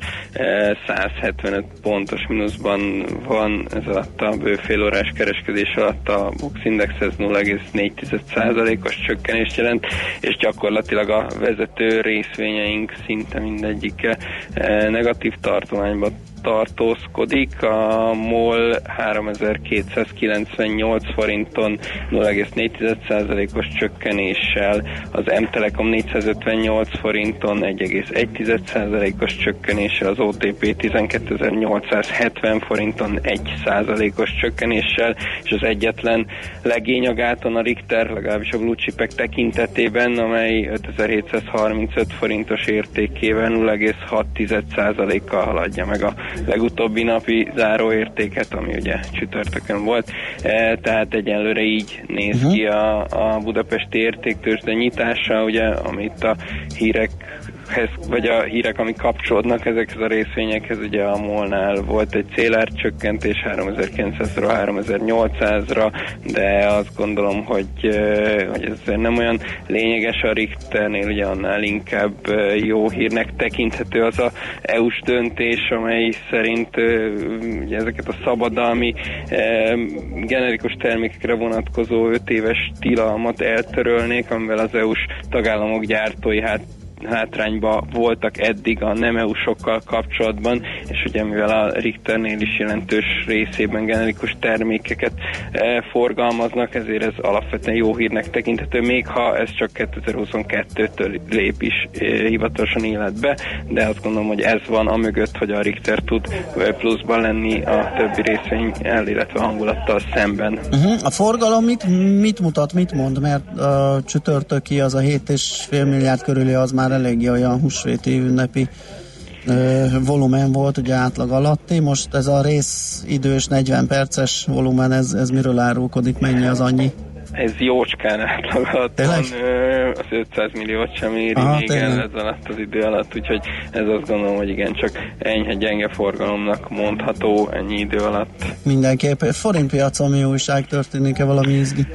175 eh, pontos mínuszban van ez alatt a bő fél órás kereskedés alatt a Bux Index ez 0,4%-os csökkenést jelent, és gyakorlatilag a vezető részvényeink szinte mindegyike eh, negatív tartományban tartózkodik, a MOL 3298 forinton 0,4%-os csökkenéssel, az M-Telekom 458 forinton 1,1%-os csökkenéssel, az OTP 12870 forinton 1%-os csökkenéssel, és az egyetlen legény a gáton a Richter, legalábbis a blue chipek tekintetében, amely 5735 forintos értékével 0,6%-kal haladja meg a legutóbbi napi záróértéket, ami ugye csütörtökön volt, e, tehát egyenlőre így néz uh-huh. ki a, a budapesti értéktős, de nyitása, ugye, amit a hírek vagy a hírek, amik kapcsolódnak ezekhez a részvényekhez, ugye a Molnál volt egy célár csökkentés 3900-ra 3800-ra, de azt gondolom, hogy, hogy ez nem olyan lényeges. A Richternél, ugye annál inkább jó hírnek tekinthető az a EU-s döntés, amely szerint ugye ezeket a szabadalmi generikus termékekre vonatkozó 5 éves tilalmat eltörölnék, amivel az EU-s tagállamok gyártói hát hátrányba voltak eddig a nem eu kapcsolatban, és ugye mivel a Richternél is jelentős részében generikus termékeket e, forgalmaznak, ezért ez alapvetően jó hírnek tekinthető, még ha ez csak 2022-től lép is e, hivatalosan életbe, de azt gondolom, hogy ez van a mögött, hogy a Richter tud pluszban lenni a többi részvény el, illetve hangulattal szemben. Uh-huh. A forgalom mit, mit mutat, mit mond, mert a csütörtöki az a 7,5 milliárd körüli az már eléggé olyan húsvéti ünnepi ö, volumen volt, ugye átlag alatti. Most ez a rész idős 40 perces volumen, ez, ez miről árulkodik, mennyi az annyi? Ez jócskán átlag alatt van, az 500 milliót sem éri Aha, még el ez alatt az idő alatt, úgyhogy ez azt gondolom, hogy igen, csak enyhe gyenge forgalomnak mondható ennyi idő alatt. Mindenképp. Forintpiacon mi újság történik-e valami izgi?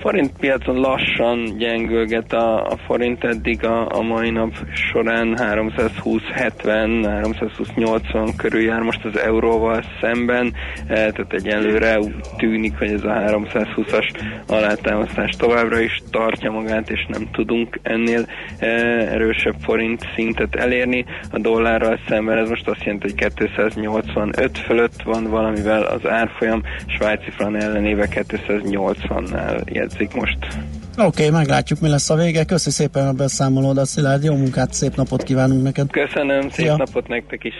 Forint piacon lassan gyengülget a, a forint, eddig a, a mai nap során 320-70, 320-80 körül jár most az euróval szemben, e, tehát egyelőre tűnik, hogy ez a 320-as alátámasztás továbbra is tartja magát, és nem tudunk ennél e, erősebb forint szintet elérni. A dollárral szemben ez most azt jelenti, hogy 285 fölött van valamivel az árfolyam, svájci fran ellenébe 280-nál jegyzik most. Oké, okay, meglátjuk, mi lesz a vége. Köszi szépen a beszámolódat, Szilárd. Jó munkát, szép napot kívánunk neked. Köszönöm, szép Szia. napot nektek is.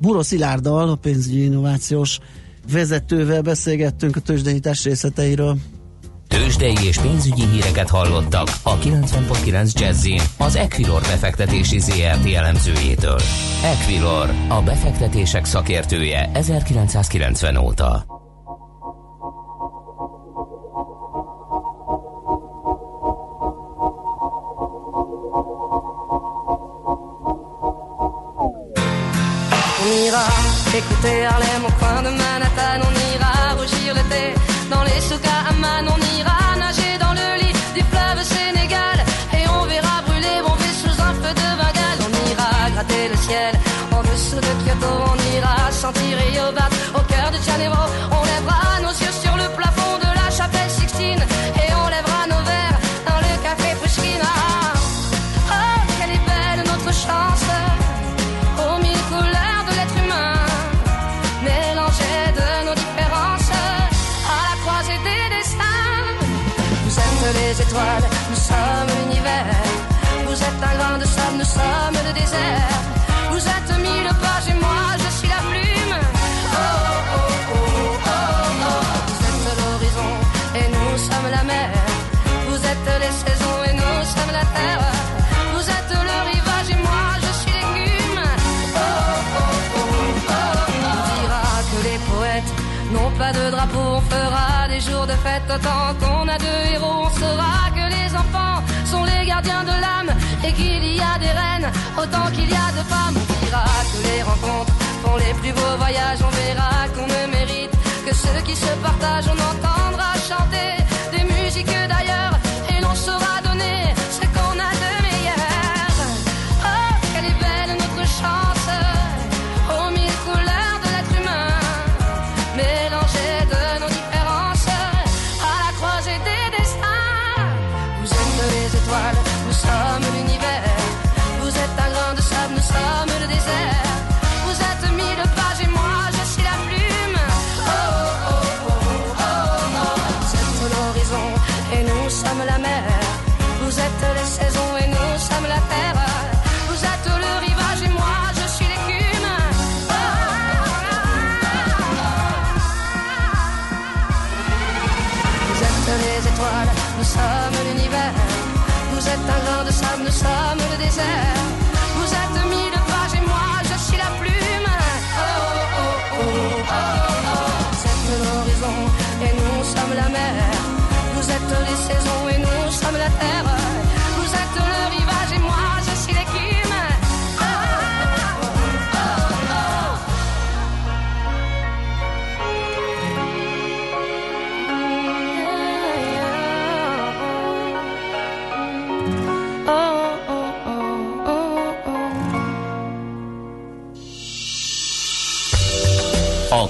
Buro Szilárddal, a pénzügyi innovációs vezetővel beszélgettünk a tőzsdenyítás részleteiről. Tőzsdei és pénzügyi híreket hallottak a 90.9 jazz az Equilor befektetési ZRT elemzőjétől. Equilor, a befektetések szakértője 1990 óta. On ira. Écouter Harlem au coin de Manhattan, on ira rougir l'été. Dans les souks à on ira nager dans le lit du fleuve Sénégal. Et on verra brûler bomber sous un feu de Bengale. On ira gratter le ciel en dessous de Kyoto, on ira sentir Rio au cœur de Janeiro, on lèvera nos yeux sur le plafond Vous êtes mille pages et moi je suis la plume. Oh, oh, oh. Vous êtes l'horizon et nous sommes la mer. Vous êtes les saisons et nous sommes la terre. Vous êtes le rivage et moi je suis l'écume. On dira que les poètes n'ont pas de drapeau. On fera des jours de fête autant qu'on a de héros. On saura que les enfants sont les gardiens de l'âme autant qu'il y a de femmes. On dira que les rencontres font les plus beaux voyages. On verra qu'on ne mérite que ceux qui se partagent. On entendra chanter la mer. Vous êtes les saisons et nous sommes la terre. Vous êtes le rivage et moi je suis l'écume. Vous êtes les étoiles, nous sommes l'univers. Vous êtes un grain de sable, nous sommes le désert.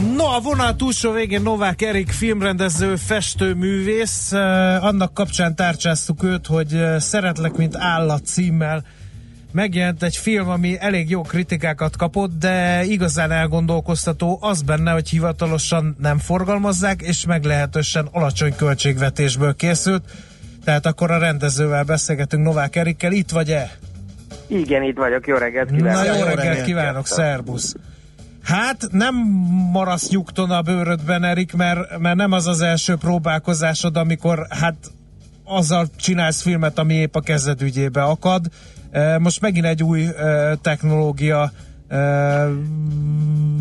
No, a vonal túlsó végén Novák Erik filmrendező, festőművész. Eh, Annak kapcsán tárcsáztuk őt, hogy eh, Szeretlek, mint állat címmel megjelent egy film, ami elég jó kritikákat kapott, de igazán elgondolkoztató az benne, hogy hivatalosan nem forgalmazzák, és meglehetősen alacsony költségvetésből készült. Tehát akkor a rendezővel beszélgetünk Novák Erikkel. Itt vagy-e? Igen, itt vagyok. Jó reggelt kívánok. Na jó reggelt kívánok, szerbusz! Hát nem maradsz nyugton a bőrödben, Erik, mert, mert nem az az első próbálkozásod, amikor hát azzal csinálsz filmet, ami épp a kezed ügyébe akad, Most megint egy új technológia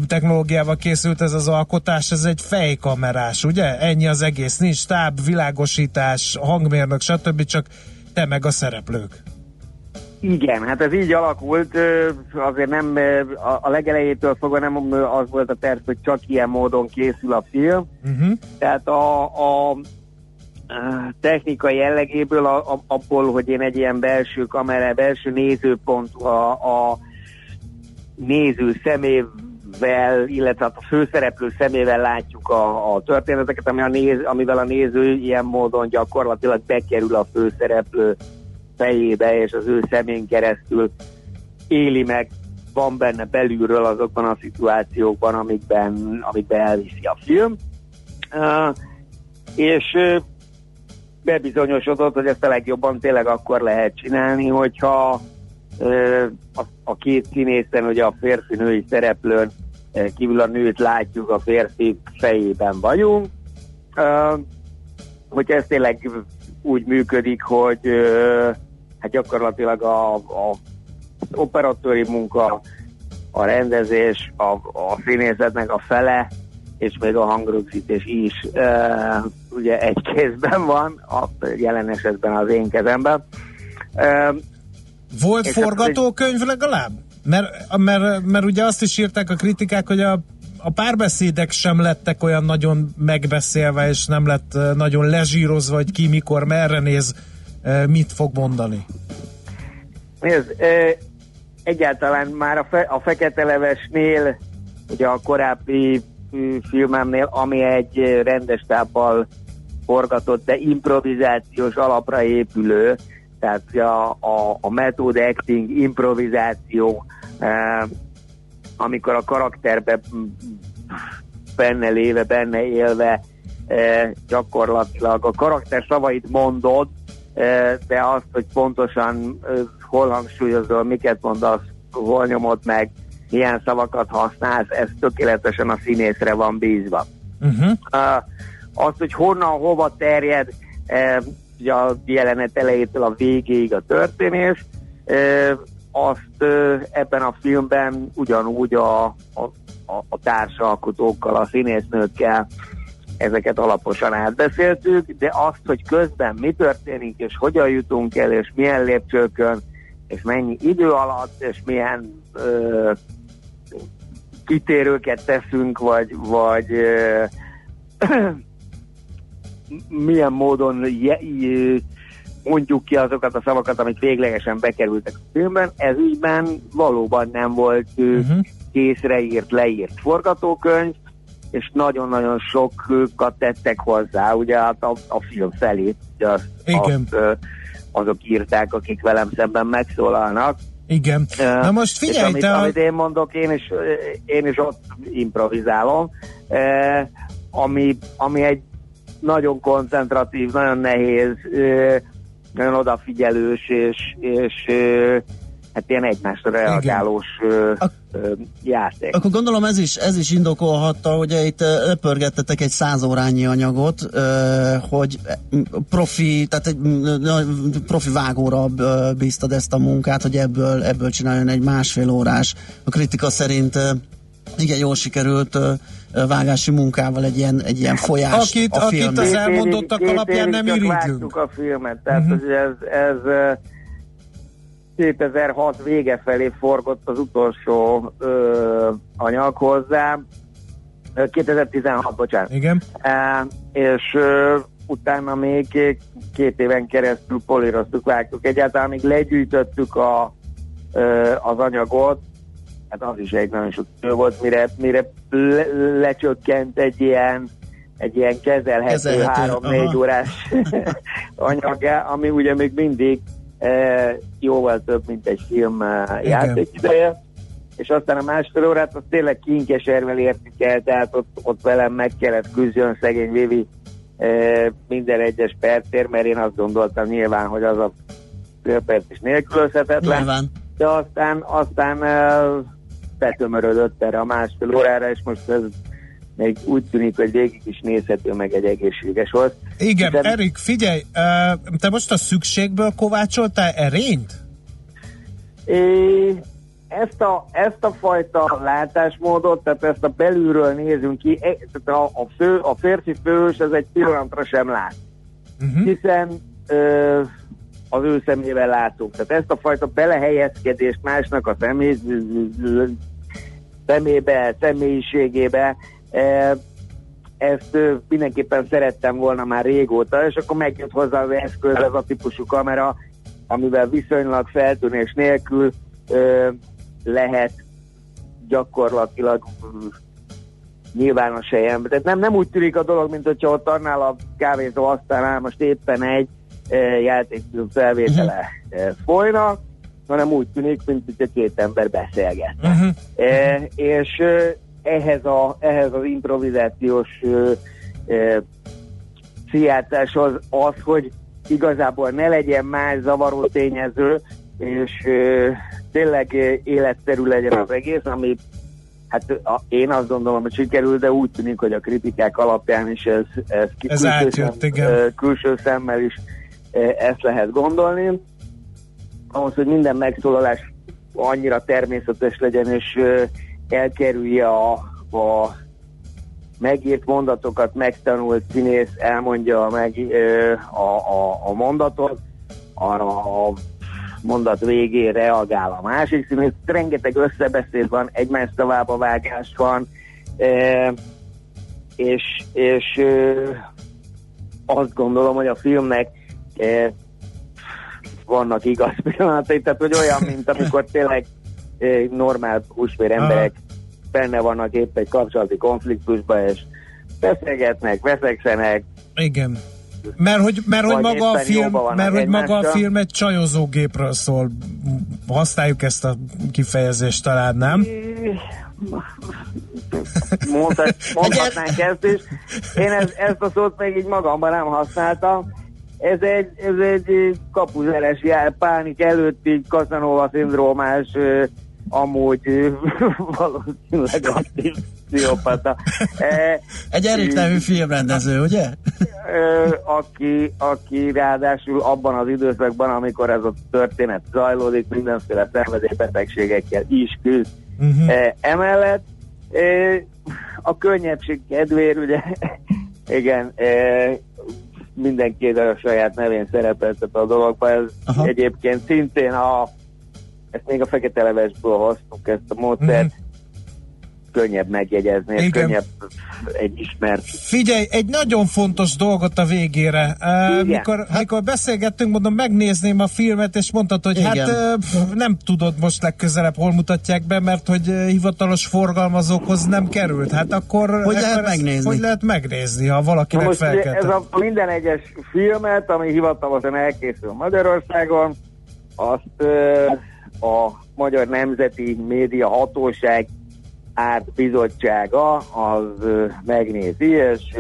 technológiával készült ez az alkotás, ez egy fejkamerás, ugye? Ennyi az egész, nincs táb, világosítás, hangmérnök, stb. Csak te meg a szereplők. Igen, hát ez így alakult, azért nem a legelejétől fogva nem az volt a terv, hogy csak ilyen módon készül a film. Uh-huh. Tehát a, a technikai jellegéből, a, a, abból, hogy én egy ilyen belső kamera, belső nézőpont a, a néző szemével, illetve hát a főszereplő szemével látjuk a, a történeteket, ami a néz, amivel a néző ilyen módon gyakorlatilag bekerül a főszereplő fejébe, és az ő szemén keresztül éli meg, van benne belülről azokban a szituációkban, amikben, amikben elviszi a film. Uh, és uh, bebizonyosodott, hogy ezt a legjobban tényleg akkor lehet csinálni, hogyha uh, a, a két színészen, ugye a férfi-női szereplőn kívül a nőt látjuk, a férfi fejében vagyunk. Hogy ez tényleg úgy működik, hogy hát gyakorlatilag a, a operatőri munka, a rendezés, a, a színészetnek a fele, és még a hangrögzítés is e, ugye egy kézben van, a jelen esetben az én kezemben. E, Volt forgatókönyv legalább? Mert, mert, mert ugye azt is írták a kritikák, hogy a, a párbeszédek sem lettek olyan nagyon megbeszélve, és nem lett nagyon lezsírozva, hogy ki mikor merre néz, mit fog mondani? Nézd, egyáltalán már a, fe, a Fekete Levesnél, ugye a korábbi filmemnél, ami egy rendes táppal forgatott, de improvizációs alapra épülő, tehát a, a, a method acting, improvizáció, amikor a karakterbe benne léve, benne élve gyakorlatilag a karakter szavait mondod, de azt, hogy pontosan hol hangsúlyozol, miket mondasz, hol nyomod meg, milyen szavakat használsz, ez tökéletesen a színészre van bízva. Uh-huh. Azt, hogy honnan, hova terjed, ugye a jelenet elejétől a végéig a történés, azt ebben a filmben ugyanúgy a, a, a társalkotókkal, a színésznőkkel ezeket alaposan átbeszéltük, de azt, hogy közben mi történik, és hogyan jutunk el, és milyen lépcsőkön, és mennyi idő alatt, és milyen ö, kitérőket teszünk, vagy, vagy ö, <clears throat> milyen módon je, mondjuk ki azokat a szavakat, amik véglegesen bekerültek a filmben. Ez ügyben valóban nem volt uh-huh. készre írt, leírt forgatókönyv, és nagyon-nagyon sokat tettek hozzá, ugye hát a, a film felé, azt, Igen. Azt, azok írták, akik velem szemben megszólalnak. Igen. Na most figyelj, amit, te... amit én mondok, én is, én is ott improvizálom, ami, ami egy nagyon koncentratív, nagyon nehéz, eh, nagyon odafigyelős, és, és hát ilyen egymásra reagálós ö, ö, játék. Akkor gondolom ez is, ez is indokolhatta, hogy itt lepörgettetek egy száz órányi anyagot, ö, hogy profi, tehát egy profi vágóra bíztad ezt a munkát, hogy ebből, ebből csináljon egy másfél órás. A kritika szerint igen, jól sikerült vágási munkával egy ilyen, egy ilyen folyás akit, a Akit az elmondottak alapján nem irigylünk. a filmet, tehát uh-huh. ez, ez 2006 vége felé forgott az utolsó ö, anyag hozzá, 2016, bocsánat. Igen. E, és ö, utána még két éven keresztül políroztuk, vágtuk. Egyáltalán még legyűjtöttük a, ö, az anyagot, hát az is egy nagyon sok volt, mire, mire le, lecsökkent egy ilyen egy ilyen kezelhető, három-négy órás <laughs> anyag, ami ugye még mindig jóval több, mint egy film játékideje, és aztán a másfél órát az tényleg kinkeservel értik el, tehát ott, ott velem meg kellett küzdjön szegény Vivi minden egyes percért, mert én azt gondoltam nyilván, hogy az a perc is nélkülözhetetlen. Nyilván. De aztán, aztán betömörödött erre a másfél órára, és most ez még úgy tűnik, hogy végig is nézhető, meg egy egészséges volt. Igen, Hiszen... Erik, figyelj, te most a szükségből kovácsoltál erényt? É, ezt a, ezt a fajta látásmódot, tehát ezt a belülről nézünk ki, tehát a, a, fő, a férfi fős ez egy pillanatra sem lát. Uh-huh. Hiszen ö, az ő szemével látunk. Tehát ezt a fajta belehelyezkedést másnak a személy, szemébe, személyiségébe, e, ezt mindenképpen szerettem volna már régóta, és akkor megjött hozzá az eszköz, ez a típusú kamera, amivel viszonylag feltűnés nélkül ö, lehet gyakorlatilag nyilvános helyen. Tehát nem, nem úgy tűnik a dolog, mint hogyha ott annál a kávézó asztalnál most éppen egy e, játékfilm felvétele e, folyna, hanem úgy tűnik, mint hogyha két ember beszélgetne. Uh-huh. E, és e, ehhez, a, ehhez az improvizációs e, e, az, az, hogy igazából ne legyen más zavaró tényező, és e, tényleg életterű legyen az egész, ami hát a, én azt gondolom, hogy sikerül, de úgy tűnik, hogy a kritikák alapján is ez, ez, ez külső, átjött, szem, igen. külső szemmel is ezt lehet gondolni. Ahhoz, hogy minden megszólalás annyira természetes legyen, és elkerülje a, a megírt mondatokat, megtanult színész elmondja meg a, a, a mondatot, arra a mondat végén reagál a másik színész. Rengeteg összebeszéd van, egymás szavába vágás van, e, és, és e, azt gondolom, hogy a filmnek e, vannak igaz pillanatai, tehát hogy olyan, mint amikor tényleg normál húsvér emberek benne vannak épp egy kapcsolati konfliktusban, és beszélgetnek, veszekszenek. Igen. Mert hogy, mert hogy maga a film, mert hogy maga a film egy csajozógépről szól. Használjuk ezt a kifejezést talán, nem? Mondhat, <laughs> mondhatnánk ezt is. Én ez, ezt a szót még így magamban nem használtam. Ez egy, ez egy kapuzeres jel, pánik előtti Casanova szindrómás amúgy <laughs> valószínűleg aktív pszichopata. E, Egy erőtelmű filmrendező, ugye? aki, aki ráadásul abban az időszakban, amikor ez a történet zajlódik, mindenféle szenvedélybetegségekkel is küzd. Uh-huh. Emellett a könnyebbség kedvér, ugye, igen, mindenki a saját nevén szerepeltet a dologba. Ez Aha. egyébként szintén a ezt még a fekete levesből hoztuk ezt a módszert, mm-hmm. könnyebb megjegyezni, és könnyebb egy ismert. Figyelj, egy nagyon fontos dolgot a végére. Uh, mikor, hát... mikor beszélgettünk, mondom, megnézném a filmet, és mondtad, hogy hát, Igen. hát nem tudod most legközelebb hol mutatják be, mert hogy hivatalos forgalmazókhoz nem került. Hát akkor hogy lehet megnézni? Hogy lehet megnézni, ha valakinek most Ez a minden egyes filmet, ami hivatalosan elkészül Magyarországon, azt uh, a Magyar Nemzeti Média Hatóság árt bizottsága az megnézi, és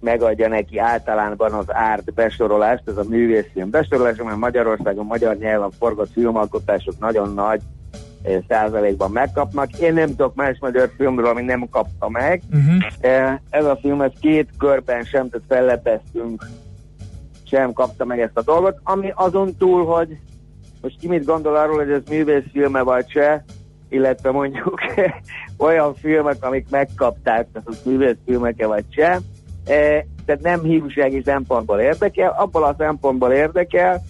megadja neki általánban az árt besorolást, ez a művészfilm besorolás, mert Magyarországon magyar nyelven forgott filmalkotások nagyon nagy százalékban megkapnak. Én nem tudok más magyar filmről, ami nem kapta meg. Uh-huh. Ez a film, ez két körben sem, tehát fellepeztünk, sem kapta meg ezt a dolgot, ami azon túl, hogy most ki mit gondol arról, hogy ez művészfilme vagy se, illetve mondjuk <laughs> olyan filmek, amik megkapták, tehát az művészfilmeke vagy se, e, tehát nem hívúsági szempontból érdekel, abból a szempontból érdekel,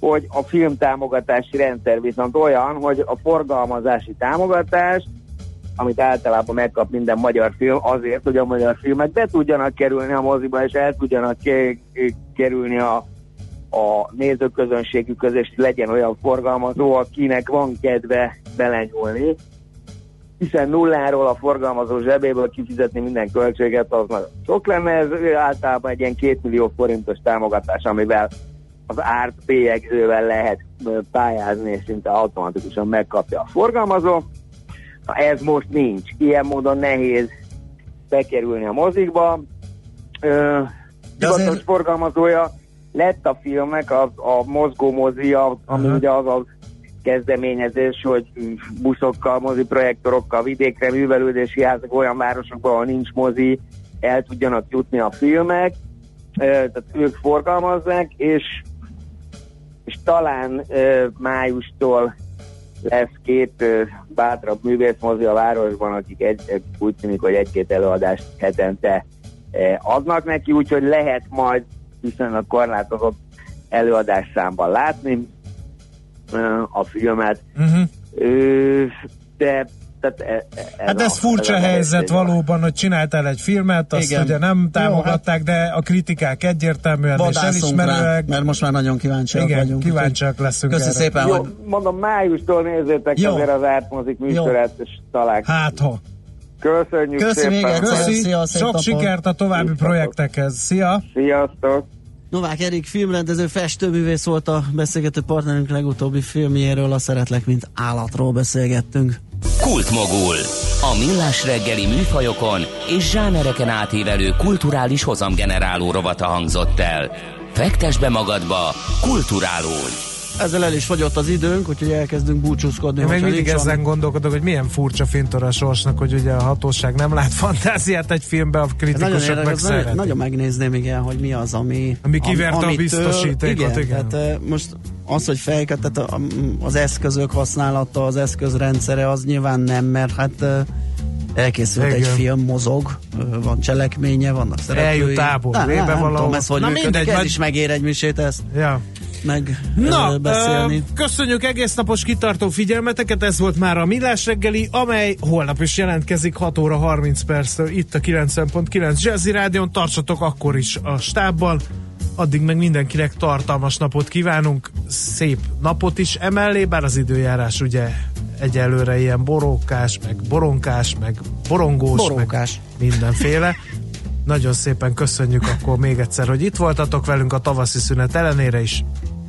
hogy a filmtámogatási rendszer viszont olyan, hogy a forgalmazási támogatás, amit általában megkap minden magyar film, azért, hogy a magyar filmek be tudjanak kerülni a moziba, és el tudjanak kerülni a a nézőközönségük között legyen olyan forgalmazó, akinek van kedve belenyúlni, hiszen nulláról a forgalmazó zsebéből kifizetni minden költséget, az nagyon sok lenne, ez általában egy ilyen két millió forintos támogatás, amivel az árt bélyegzővel lehet pályázni, és szinte automatikusan megkapja a forgalmazó. Na, ez most nincs. Ilyen módon nehéz bekerülni a mozikba. Ö, azért... forgalmazója lett a filmek, a, a mozgó mozi, a, ami uh-huh. ugye az a kezdeményezés, hogy buszokkal, mozi projektorokkal, vidékre művelődési házak olyan városokban, ahol nincs mozi, el tudjanak jutni a filmek, tehát ők forgalmazzák, és és talán májustól lesz két bátrabb művészmozi a városban, akik egy, úgy tűnik, hogy egy-két előadást hetente adnak neki, úgyhogy lehet majd viszonylag korlátozott előadás számban látni a filmet. Uh-huh. De tehát e, e, ez hát ez a, furcsa ez helyzet valóban, hogy csináltál egy filmet, azt Igen. ugye nem támogatták, Jó, hát de a kritikák egyértelműen és elismerőek. Rá, mert most már nagyon kíváncsiak Igen, vagyunk. kíváncsiak leszünk Köszönöm szépen, Jó, hogy... mondom, májustól nézzétek Jó. azért az ártmozik műsorát, és találkozunk. Hát ha. Köszönjük Köszi szépen. Még. Köszi. Szia, Sok napot. sikert a további Szia. projektekhez. Szia! Sziasztok! Novák Erik filmrendező, festőművész volt a beszélgető partnerünk legutóbbi filmjéről, a Szeretlek, mint állatról beszélgettünk. Kultmogul. A millás reggeli műfajokon és zsánereken átívelő kulturális hozamgeneráló rovata hangzott el. Fektes be magadba, kulturálódj! Ezzel el is fogyott az időnk, úgyhogy elkezdünk búcsúzkodni. Én még mindig ezen van... gondolkodok, hogy milyen furcsa fintor a sorsnak, hogy ugye a hatóság nem lát fantáziát egy filmbe, a kritikusok meg nagyon, nagyon megnézném, igen, hogy mi az, ami... Ami kiverte a biztosítékot, igen. igen. Tehát, most az, hogy fejeket, tehát az eszközök használata, az eszközrendszere, az nyilván nem, mert hát elkészült Igen. egy film, mozog, van cselekménye, vannak szereplői. Eljut tábor, nem, nem, nem tudom, ez hogy Na működik, mindegy, ez majd... is megér egy misét ezt. Ja meg Na. Ö, köszönjük egész napos kitartó figyelmeteket, ez volt már a Millás reggeli, amely holnap is jelentkezik 6 óra 30 perctől itt a 90.9 Jazzy Rádion, tartsatok akkor is a stábban, addig meg mindenkinek tartalmas napot kívánunk, szép napot is emellé, bár az időjárás ugye egyelőre ilyen borókás, meg boronkás, meg borongós, Borókás. meg mindenféle. Nagyon szépen köszönjük akkor még egyszer, hogy itt voltatok velünk a tavaszi szünet ellenére is.